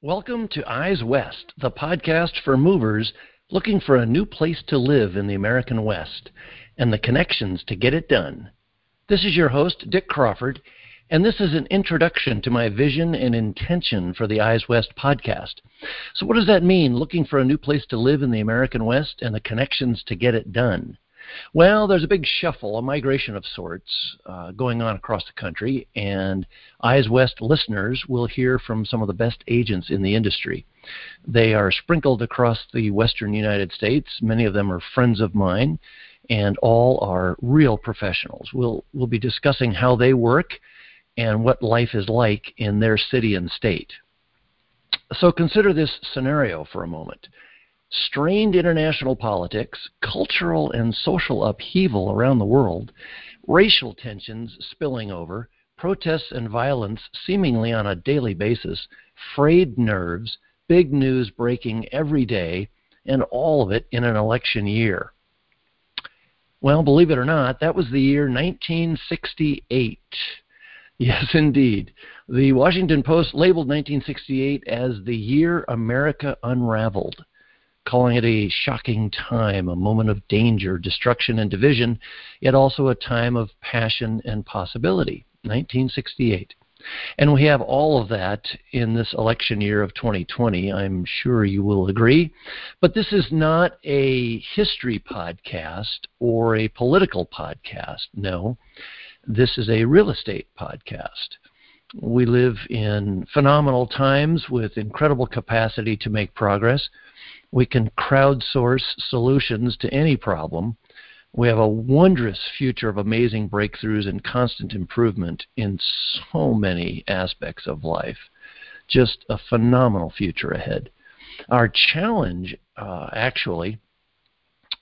Welcome to Eyes West, the podcast for movers looking for a new place to live in the American West and the connections to get it done. This is your host, Dick Crawford, and this is an introduction to my vision and intention for the Eyes West podcast. So, what does that mean, looking for a new place to live in the American West and the connections to get it done? Well, there's a big shuffle, a migration of sorts uh, going on across the country, and Eyes West listeners will hear from some of the best agents in the industry. They are sprinkled across the western United States. Many of them are friends of mine, and all are real professionals. We'll, we'll be discussing how they work and what life is like in their city and state. So consider this scenario for a moment strained international politics, cultural and social upheaval around the world, racial tensions spilling over, protests and violence seemingly on a daily basis, frayed nerves, big news breaking every day, and all of it in an election year. Well, believe it or not, that was the year 1968. Yes, indeed. The Washington Post labeled 1968 as the year America unraveled calling it a shocking time, a moment of danger, destruction, and division, yet also a time of passion and possibility. 1968. And we have all of that in this election year of 2020. I'm sure you will agree. But this is not a history podcast or a political podcast. No, this is a real estate podcast. We live in phenomenal times with incredible capacity to make progress. We can crowdsource solutions to any problem. We have a wondrous future of amazing breakthroughs and constant improvement in so many aspects of life. Just a phenomenal future ahead. Our challenge, uh, actually,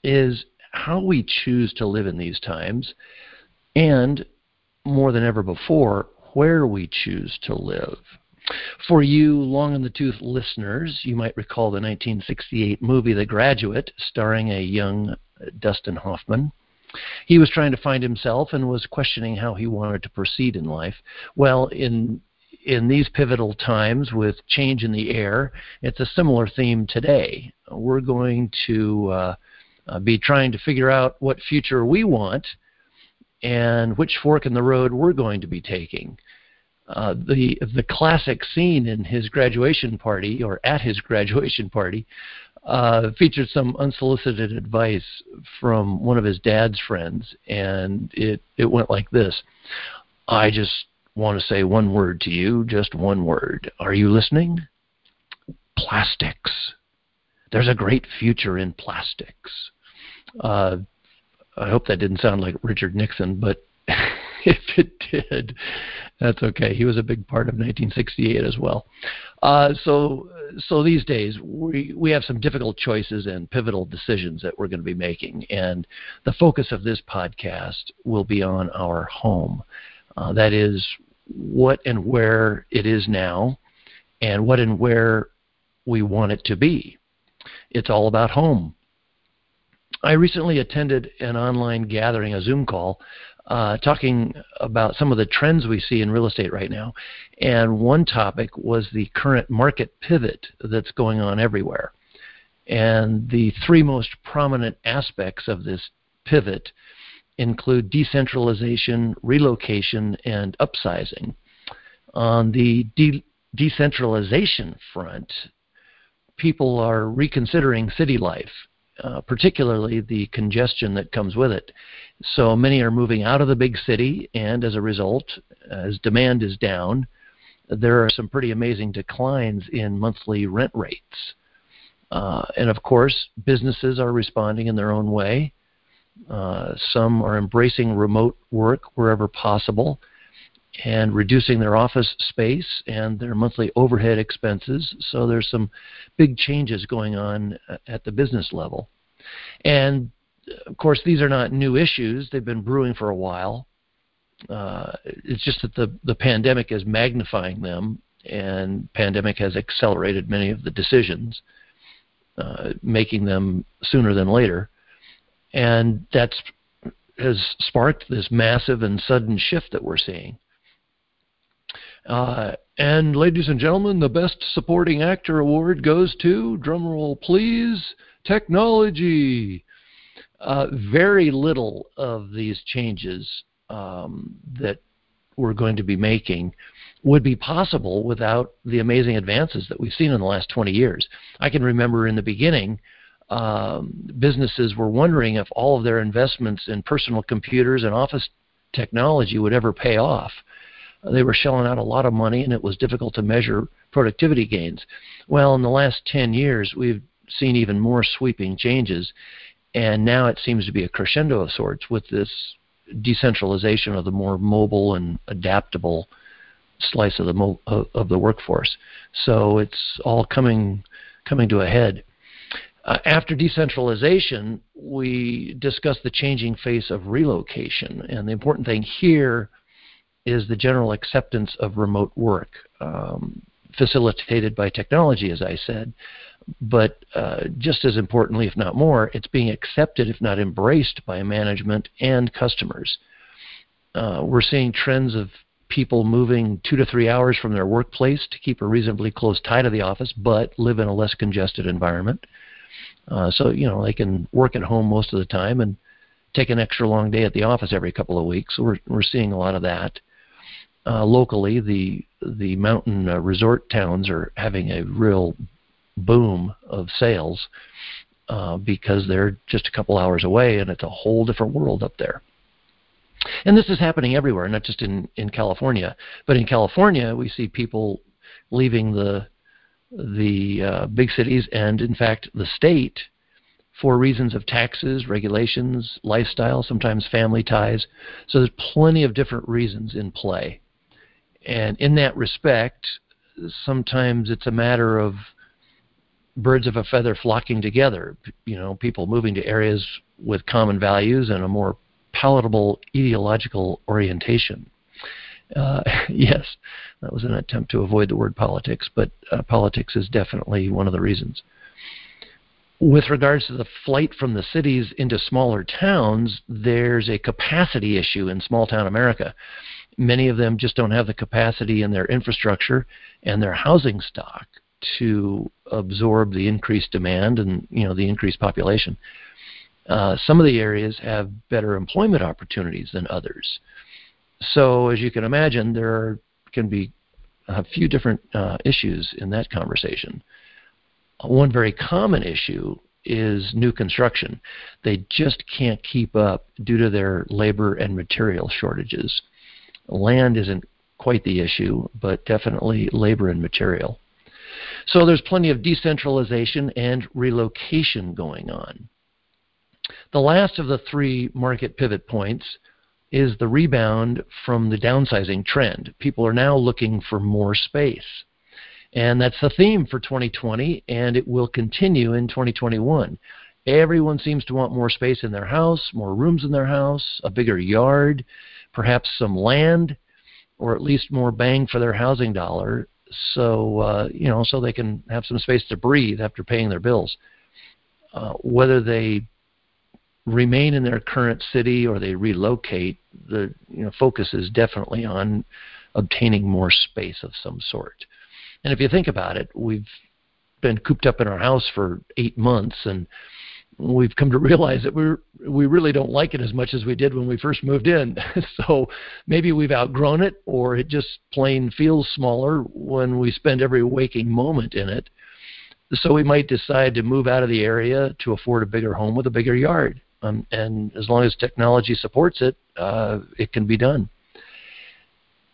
is how we choose to live in these times, and more than ever before, where we choose to live. For you long in the tooth listeners, you might recall the 1968 movie The Graduate, starring a young Dustin Hoffman. He was trying to find himself and was questioning how he wanted to proceed in life. Well, in in these pivotal times with change in the air, it's a similar theme today. We're going to uh, uh, be trying to figure out what future we want and which fork in the road we're going to be taking uh, the the classic scene in his graduation party or at his graduation party uh, featured some unsolicited advice from one of his dad's friends, and it it went like this: I just want to say one word to you, just one word. Are you listening? Plastics. There's a great future in plastics. Uh, I hope that didn't sound like Richard Nixon, but if it did, that's okay. He was a big part of 1968 as well. Uh, so, so these days we we have some difficult choices and pivotal decisions that we're going to be making, and the focus of this podcast will be on our home. Uh, that is what and where it is now, and what and where we want it to be. It's all about home. I recently attended an online gathering, a Zoom call, uh, talking about some of the trends we see in real estate right now. And one topic was the current market pivot that's going on everywhere. And the three most prominent aspects of this pivot include decentralization, relocation, and upsizing. On the de- decentralization front, people are reconsidering city life uh, particularly the congestion that comes with it. So many are moving out of the big city, and as a result, as demand is down, there are some pretty amazing declines in monthly rent rates. Uh, and of course, businesses are responding in their own way. Uh, some are embracing remote work wherever possible and reducing their office space and their monthly overhead expenses. So there's some big changes going on at the business level. And of course, these are not new issues, they've been brewing for a while. Uh, it's just that the, the pandemic is magnifying them, and pandemic has accelerated many of the decisions, uh, making them sooner than later. And that's has sparked this massive and sudden shift that we're seeing. Uh, And ladies and gentlemen, the Best Supporting Actor award goes to, drumroll please, technology. Uh, very little of these changes um, that we're going to be making would be possible without the amazing advances that we've seen in the last 20 years. I can remember in the beginning, um, businesses were wondering if all of their investments in personal computers and office technology would ever pay off. They were shelling out a lot of money, and it was difficult to measure productivity gains. Well, in the last 10 years, we've seen even more sweeping changes, and now it seems to be a crescendo of sorts with this decentralization of the more mobile and adaptable slice of the mo- of the workforce. So it's all coming coming to a head. Uh, after decentralization, we discussed the changing face of relocation, and the important thing here is the general acceptance of remote work, um, facilitated by technology, as I said. But uh, just as importantly, if not more, it's being accepted, if not embraced, by management and customers. Uh, we're seeing trends of people moving two to three hours from their workplace to keep a reasonably close tie to the office, but live in a less congested environment. Uh, so you know they can work at home most of the time and take an extra long day at the office every couple of weeks. We're we're seeing a lot of that. Uh, locally, the the mountain uh, resort towns are having a real boom of sales uh, because they're just a couple hours away, and it's a whole different world up there. And this is happening everywhere, not just in, in California. But in California, we see people leaving the the uh, big cities and, in fact, the state for reasons of taxes, regulations, lifestyle, sometimes family ties. So there's plenty of different reasons in play. And in that respect, sometimes it's a matter of birds of a feather flocking together. You know, people moving to areas with common values and a more palatable ideological orientation. Uh, yes, that was an attempt to avoid the word politics, but uh, politics is definitely one of the reasons. With regards to the flight from the cities into smaller towns, there's a capacity issue in small town America. Many of them just don't have the capacity in their infrastructure and their housing stock to absorb the increased demand and you know the increased population. Uh, some of the areas have better employment opportunities than others. So, as you can imagine, there can be a few different uh, issues in that conversation. One very common issue is new construction. They just can't keep up due to their labor and material shortages. Land isn't quite the issue, but definitely labor and material. So there's plenty of decentralization and relocation going on. The last of the three market pivot points is the rebound from the downsizing trend. People are now looking for more space. And that's the theme for 2020, and it will continue in 2021. Everyone seems to want more space in their house, more rooms in their house, a bigger yard, perhaps some land, or at least more bang for their housing dollar so uh, you know so they can have some space to breathe after paying their bills. Uh, whether they remain in their current city or they relocate, the you know, focus is definitely on obtaining more space of some sort. And if you think about it, we've been cooped up in our house for eight months, and we've come to realize that we we really don't like it as much as we did when we first moved in. so maybe we've outgrown it, or it just plain feels smaller when we spend every waking moment in it. So we might decide to move out of the area to afford a bigger home with a bigger yard. Um, and as long as technology supports it, uh, it can be done.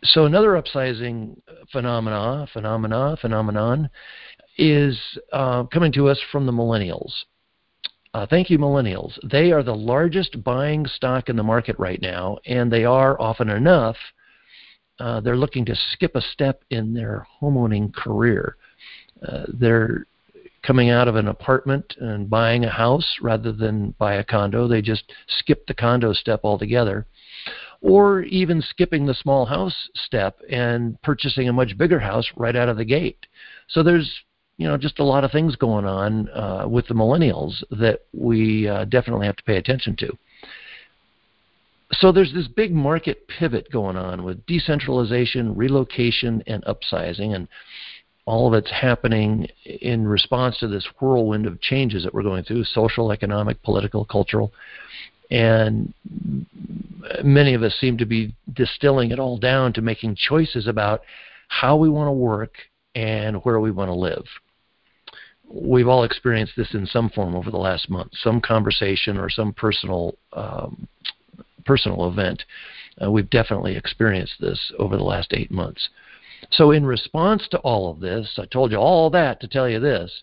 So another upsizing phenomena, phenomena, phenomenon, is uh, coming to us from the millennials. Uh, thank you, millennials. They are the largest buying stock in the market right now, and they are often enough. Uh, they're looking to skip a step in their homeowning career. Uh, they're coming out of an apartment and buying a house rather than buy a condo. They just skip the condo step altogether. Or even skipping the small house step and purchasing a much bigger house right out of the gate. So there's you know just a lot of things going on uh, with the millennials that we uh, definitely have to pay attention to. so there's this big market pivot going on with decentralization, relocation, and upsizing, and all of it's happening in response to this whirlwind of changes that we're going through social, economic, political, cultural. And many of us seem to be distilling it all down to making choices about how we want to work and where we want to live. We've all experienced this in some form over the last month, some conversation or some personal um, personal event. Uh, we've definitely experienced this over the last eight months. So, in response to all of this, I told you all that to tell you this.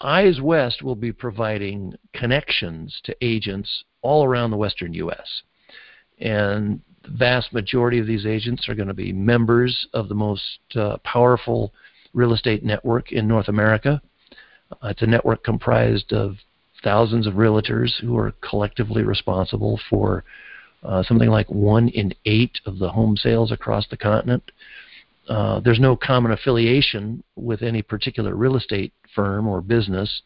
Eyes West will be providing connections to agents all around the western U.S. And the vast majority of these agents are going to be members of the most uh, powerful real estate network in North America. Uh, it's a network comprised of thousands of realtors who are collectively responsible for uh, something like one in eight of the home sales across the continent. Uh, there's no common affiliation with any particular real estate firm or business,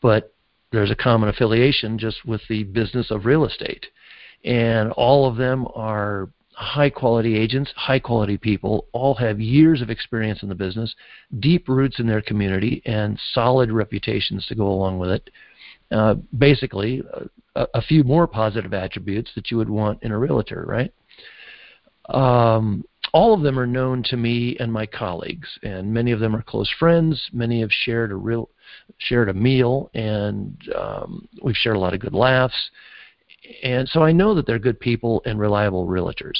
but there's a common affiliation just with the business of real estate. And all of them are high quality agents, high quality people, all have years of experience in the business, deep roots in their community, and solid reputations to go along with it. Uh, basically, a, a, few more positive attributes that you would want in a realtor, right? Um, all of them are known to me and my colleagues, and many of them are close friends. Many have shared a real shared a meal, and um, we've shared a lot of good laughs. And so I know that they're good people and reliable realtors.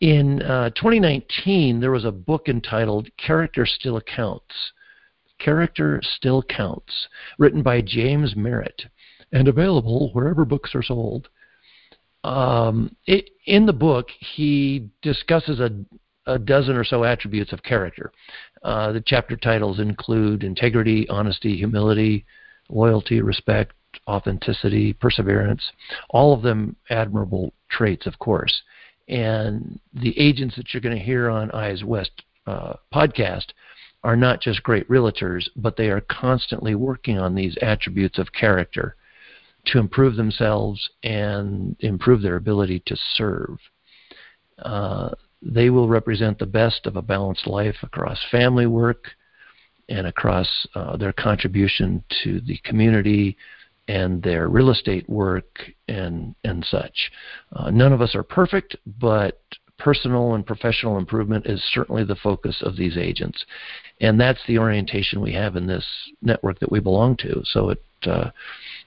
In uh, 2019, there was a book entitled "Character Still Counts." Character Still Counts, written by James Merritt, and available wherever books are sold um, it, in the book, he discusses a, a, dozen or so attributes of character. Uh, the chapter titles include integrity, honesty, humility, loyalty, respect, authenticity, perseverance, all of them admirable traits, of course. And the agents that you're going to hear on Eyes West uh, podcast are not just great realtors, but they are constantly working on these attributes of character to improve themselves and improve their ability to serve. Uh, they will represent the best of a balanced life across family work and across uh, their contribution to the community and their real estate work and and such. Uh, none of us are perfect, but personal and professional improvement is certainly the focus of these agents, and that's the orientation we have in this network that we belong to. So it uh,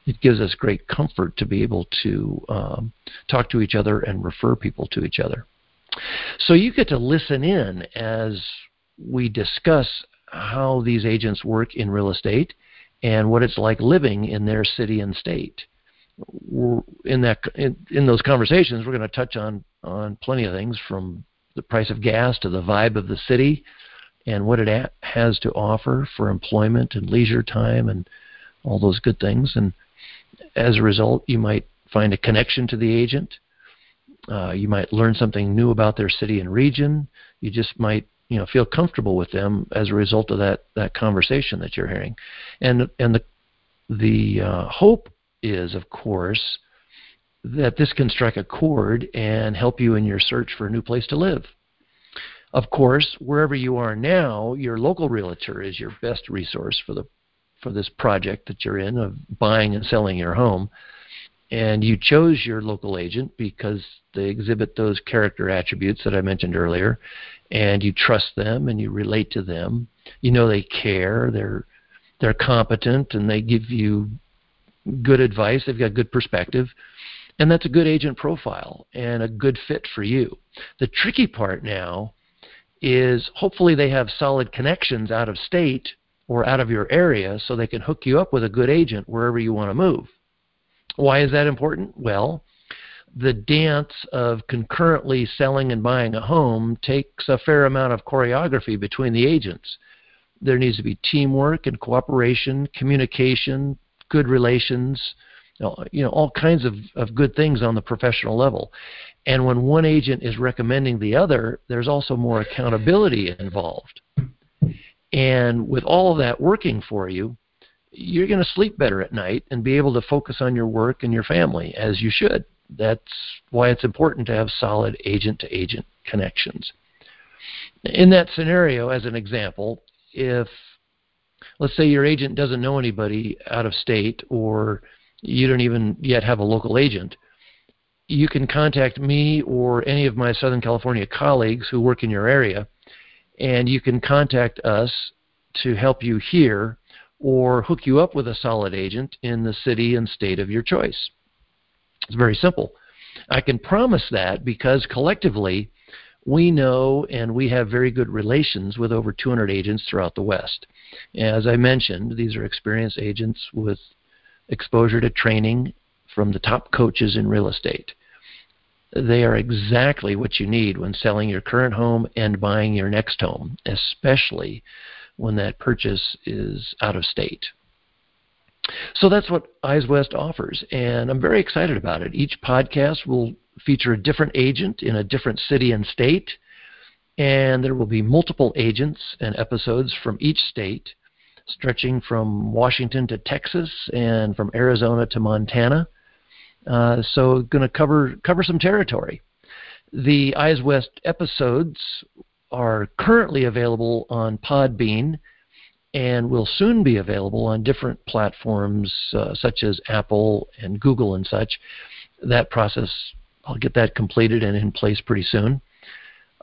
it gives us great comfort to be able to um, talk to each other and refer people to each other. So you get to listen in as we discuss how these agents work in real estate and what it's like living in their city and state. in that in, in those conversations, we're going to touch on on plenty of things from the price of gas to the vibe of the city and what it has to offer for employment and leisure time and all those good things. And as a result, you might find a connection to the agent. Uh, you might learn something new about their city and region. You just might you know feel comfortable with them as a result of that that conversation that you're hearing. And and the the uh, hope is, of course, that this can strike a chord and help you in your search for a new place to live. Of course, wherever you are now, your local realtor is your best resource for the for this project that you're in of buying and selling your home. And you chose your local agent because they exhibit those character attributes that I mentioned earlier, and you trust them and you relate to them. You know they care, they're they're competent, and they give you good advice. They've got good perspective, and that's a good agent profile and a good fit for you. The tricky part now is hopefully they have solid connections out of state or out of your area so they can hook you up with a good agent wherever you want to move. Why is that important? Well, the dance of concurrently selling and buying a home takes a fair amount of choreography between the agents. There needs to be teamwork and cooperation, communication, good relations, you know, all kinds of, of good things on the professional level. And when one agent is recommending the other, there's also more accountability involved. And with all of that working for you, you're going to sleep better at night and be able to focus on your work and your family as you should That's why it's important to have solid agent to agent connections. In that scenario, as an example, if let's say your agent doesn't know anybody out of state or you don't even yet have a local agent, you can contact me or any of my Southern California colleagues who work in your area, and you can contact us to help you here or hook you up with a solid agent in the city and state of your choice. It's very simple. I can promise that because collectively we know and we have very good relations with over 200 agents throughout the West. As I mentioned, these are experienced agents with exposure to training from the top coaches in real estate. They are exactly what you need when selling your current home and buying your next home, especially when that purchase is out of state. So that's what Eyes West offers, and I'm very excited about it. Each podcast will feature a different agent in a different city and state, and there will be multiple agents and episodes from each state, stretching from Washington to Texas and from Arizona to Montana. Uh, so, going to cover cover some territory. The Eyes West episodes are currently available on Podbean and will soon be available on different platforms uh, such as Apple and Google and such. That process, I'll get that completed and in place pretty soon.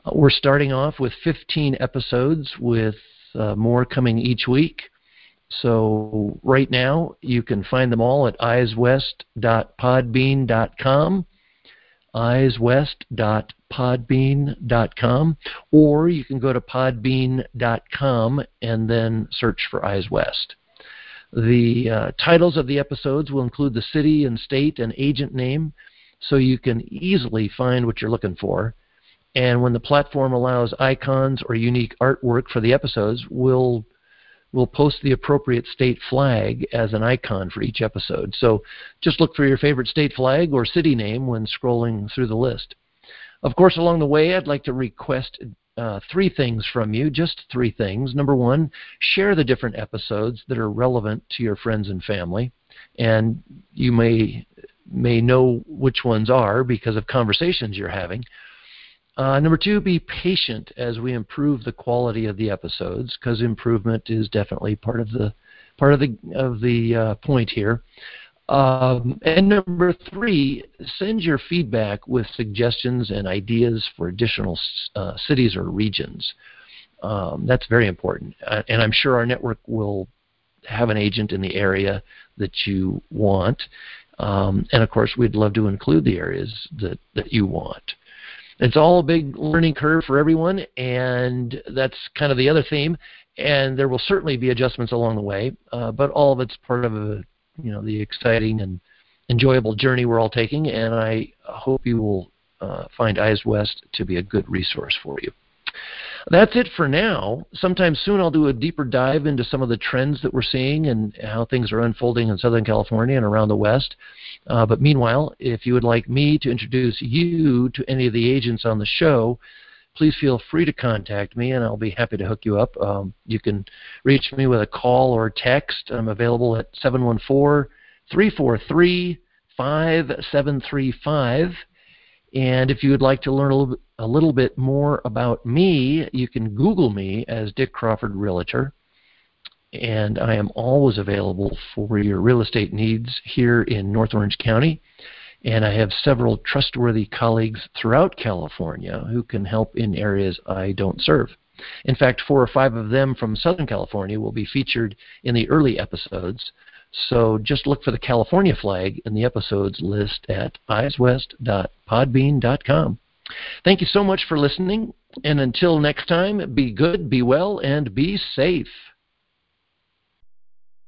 Uh, we're starting off with 15 episodes with uh, more coming each week. So right now you can find them all at eyeswest.podbean.com eyeswest.podbean.com, or you can go to podbean.com and then search for Eyes West. The uh, titles of the episodes will include the city and state and agent name, so you can easily find what you're looking for. And when the platform allows icons or unique artwork for the episodes, we'll we'll post the appropriate state flag as an icon for each episode. So just look for your favorite state flag or city name when scrolling through the list. Of course, along the way, I'd like to request uh, three things from you, just three things. Number one, share the different episodes that are relevant to your friends and family. And you may may know which ones are because of conversations you're having. Uh, number two, be patient as we improve the quality of the episodes, because improvement is definitely part of the part of the of the uh, point here. Um, and number three, send your feedback with suggestions and ideas for additional uh, cities or regions. Um, that's very important, uh, and I'm sure our network will have an agent in the area that you want. Um, and of course, we'd love to include the areas that, that you want it's all a big learning curve for everyone, and that's kind of the other theme. And there will certainly be adjustments along the way, uh, but all of it's part of a, you know the exciting and enjoyable journey we're all taking. And I hope you will uh, find Eyes West to be a good resource for you. That's it for now. Sometime soon I'll do a deeper dive into some of the trends that we're seeing and how things are unfolding in Southern California and around the West. Uh, but meanwhile, if you would like me to introduce you to any of the agents on the show, please feel free to contact me and I'll be happy to hook you up. Um, you can reach me with a call or text. I'm available at 714 343 5735. And if you would like to learn a little, bit, a little bit more about me, you can Google me as Dick Crawford Realtor. And I am always available for your real estate needs here in North Orange County. And I have several trustworthy colleagues throughout California who can help in areas I don't serve. In fact, four or five of them from Southern California will be featured in the early episodes. So just look for the California flag in the episodes list at eyeswest.podbean.com. Thank you so much for listening, and until next time, be good, be well, and be safe.